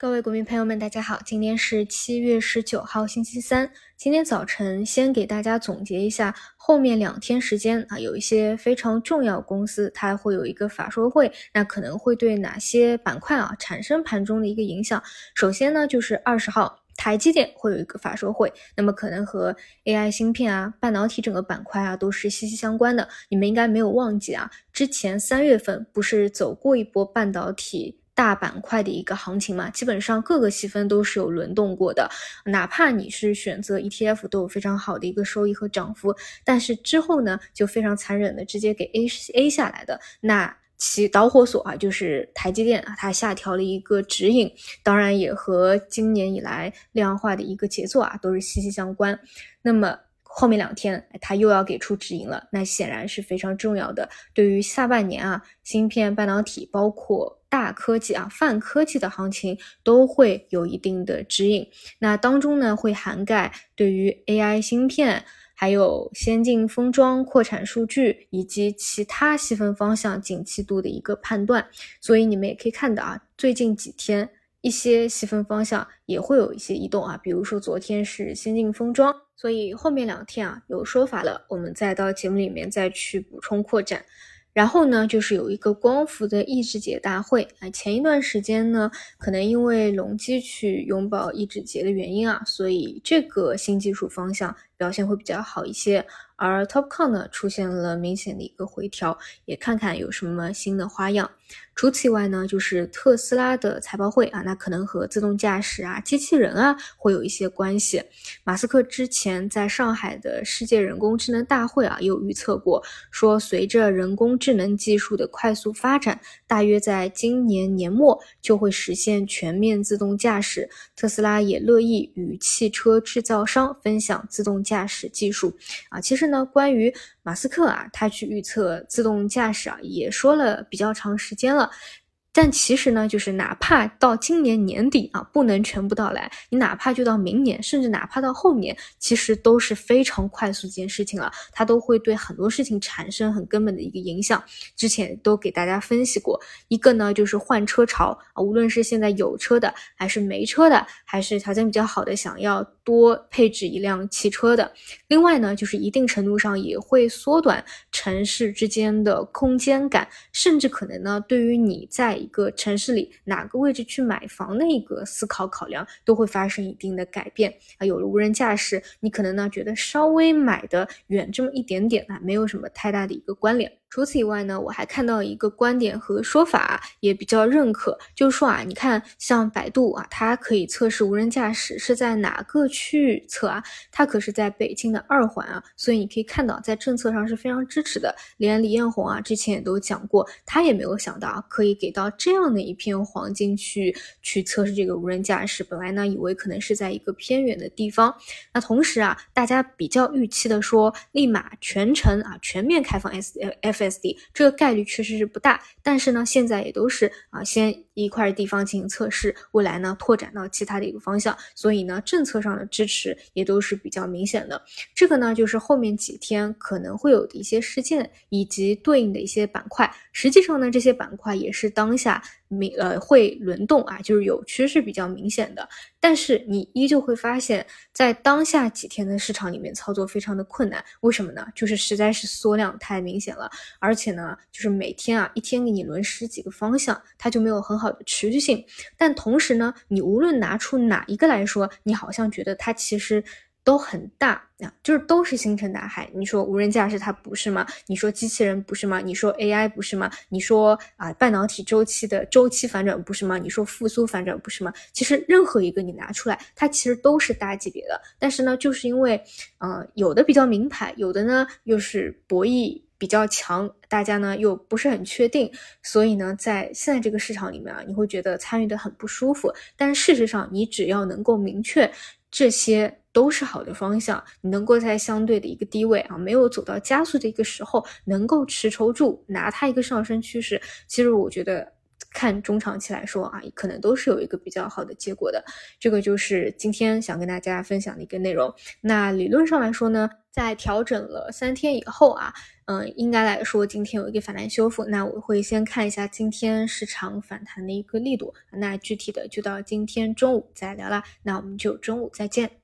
各位股民朋友们，大家好，今天是七月十九号，星期三。今天早晨先给大家总结一下，后面两天时间啊，有一些非常重要公司，它会有一个法说会，那可能会对哪些板块啊产生盘中的一个影响。首先呢，就是二十号，台积电会有一个法说会，那么可能和 AI 芯片啊、半导体整个板块啊都是息息相关的。你们应该没有忘记啊，之前三月份不是走过一波半导体。大板块的一个行情嘛，基本上各个细分都是有轮动过的，哪怕你是选择 ETF 都有非常好的一个收益和涨幅，但是之后呢就非常残忍的直接给 A A 下来的，那其导火索啊就是台积电啊，它下调了一个指引，当然也和今年以来量化的一个节奏啊都是息息相关。那么后面两天它又要给出指引了，那显然是非常重要的，对于下半年啊芯片半导体包括。大科技啊，泛科技的行情都会有一定的指引。那当中呢，会涵盖对于 AI 芯片，还有先进封装、扩产数据以及其他细分方向景气度的一个判断。所以你们也可以看到啊，最近几天一些细分方向也会有一些移动啊。比如说昨天是先进封装，所以后面两天啊有说法了，我们再到节目里面再去补充扩展。然后呢，就是有一个光伏的抑制节大会啊。前一段时间呢，可能因为隆基去拥抱抑制节的原因啊，所以这个新技术方向表现会比较好一些。而 TOPCon 呢，出现了明显的一个回调，也看看有什么新的花样。除此以外呢，就是特斯拉的财报会啊，那可能和自动驾驶啊、机器人啊会有一些关系。马斯克之前在上海的世界人工智能大会啊，有预测过，说随着人工智能技术的快速发展，大约在今年年末就会实现全面自动驾驶。特斯拉也乐意与汽车制造商分享自动驾驶技术啊。其实呢，关于马斯克啊，他去预测自动驾驶啊，也说了比较长时间了。但其实呢，就是哪怕到今年年底啊，不能全部到来，你哪怕就到明年，甚至哪怕到后年，其实都是非常快速一件事情了。它都会对很多事情产生很根本的一个影响。之前都给大家分析过，一个呢就是换车潮啊，无论是现在有车的，还是没车的，还是条件比较好的，想要多配置一辆汽车的。另外呢，就是一定程度上也会缩短城市之间的空间感，甚至可能呢，对于你在一个城市里哪个位置去买房的一个思考考量都会发生一定的改变啊。有了无人驾驶，你可能呢觉得稍微买的远这么一点点啊，没有什么太大的一个关联。除此以外呢，我还看到一个观点和说法，也比较认可，就是说啊，你看像百度啊，它可以测试无人驾驶是在哪个区域测啊？它可是在北京的二环啊，所以你可以看到在政策上是非常支持的。连李彦宏啊之前也都讲过，他也没有想到啊可以给到这样的一片黄金区域去测试这个无人驾驶。本来呢以为可能是在一个偏远的地方，那同时啊，大家比较预期的说，立马全程啊全面开放 S F。FSD 这个概率确实是不大，但是呢，现在也都是啊，先一块地方进行测试，未来呢拓展到其他的一个方向，所以呢，政策上的支持也都是比较明显的。这个呢，就是后面几天可能会有的一些事件以及对应的一些板块。实际上呢，这些板块也是当下。明呃会轮动啊，就是有趋势比较明显的，但是你依旧会发现，在当下几天的市场里面操作非常的困难，为什么呢？就是实在是缩量太明显了，而且呢，就是每天啊一天给你轮十几个方向，它就没有很好的持续性。但同时呢，你无论拿出哪一个来说，你好像觉得它其实。都很大啊，就是都是星辰大海。你说无人驾驶它不是吗？你说机器人不是吗？你说 AI 不是吗？你说啊半导体周期的周期反转不是吗？你说复苏反转不是吗？其实任何一个你拿出来，它其实都是大级别的。但是呢，就是因为呃有的比较名牌，有的呢又是博弈比较强，大家呢又不是很确定，所以呢在现在这个市场里面啊，你会觉得参与的很不舒服。但事实上，你只要能够明确这些。都是好的方向，你能够在相对的一个低位啊，没有走到加速的一个时候，能够持筹住，拿它一个上升趋势，其实我觉得看中长期来说啊，可能都是有一个比较好的结果的。这个就是今天想跟大家分享的一个内容。那理论上来说呢，在调整了三天以后啊。嗯，应该来说今天有一个反弹修复，那我会先看一下今天市场反弹的一个力度，那具体的就到今天中午再聊啦。那我们就中午再见。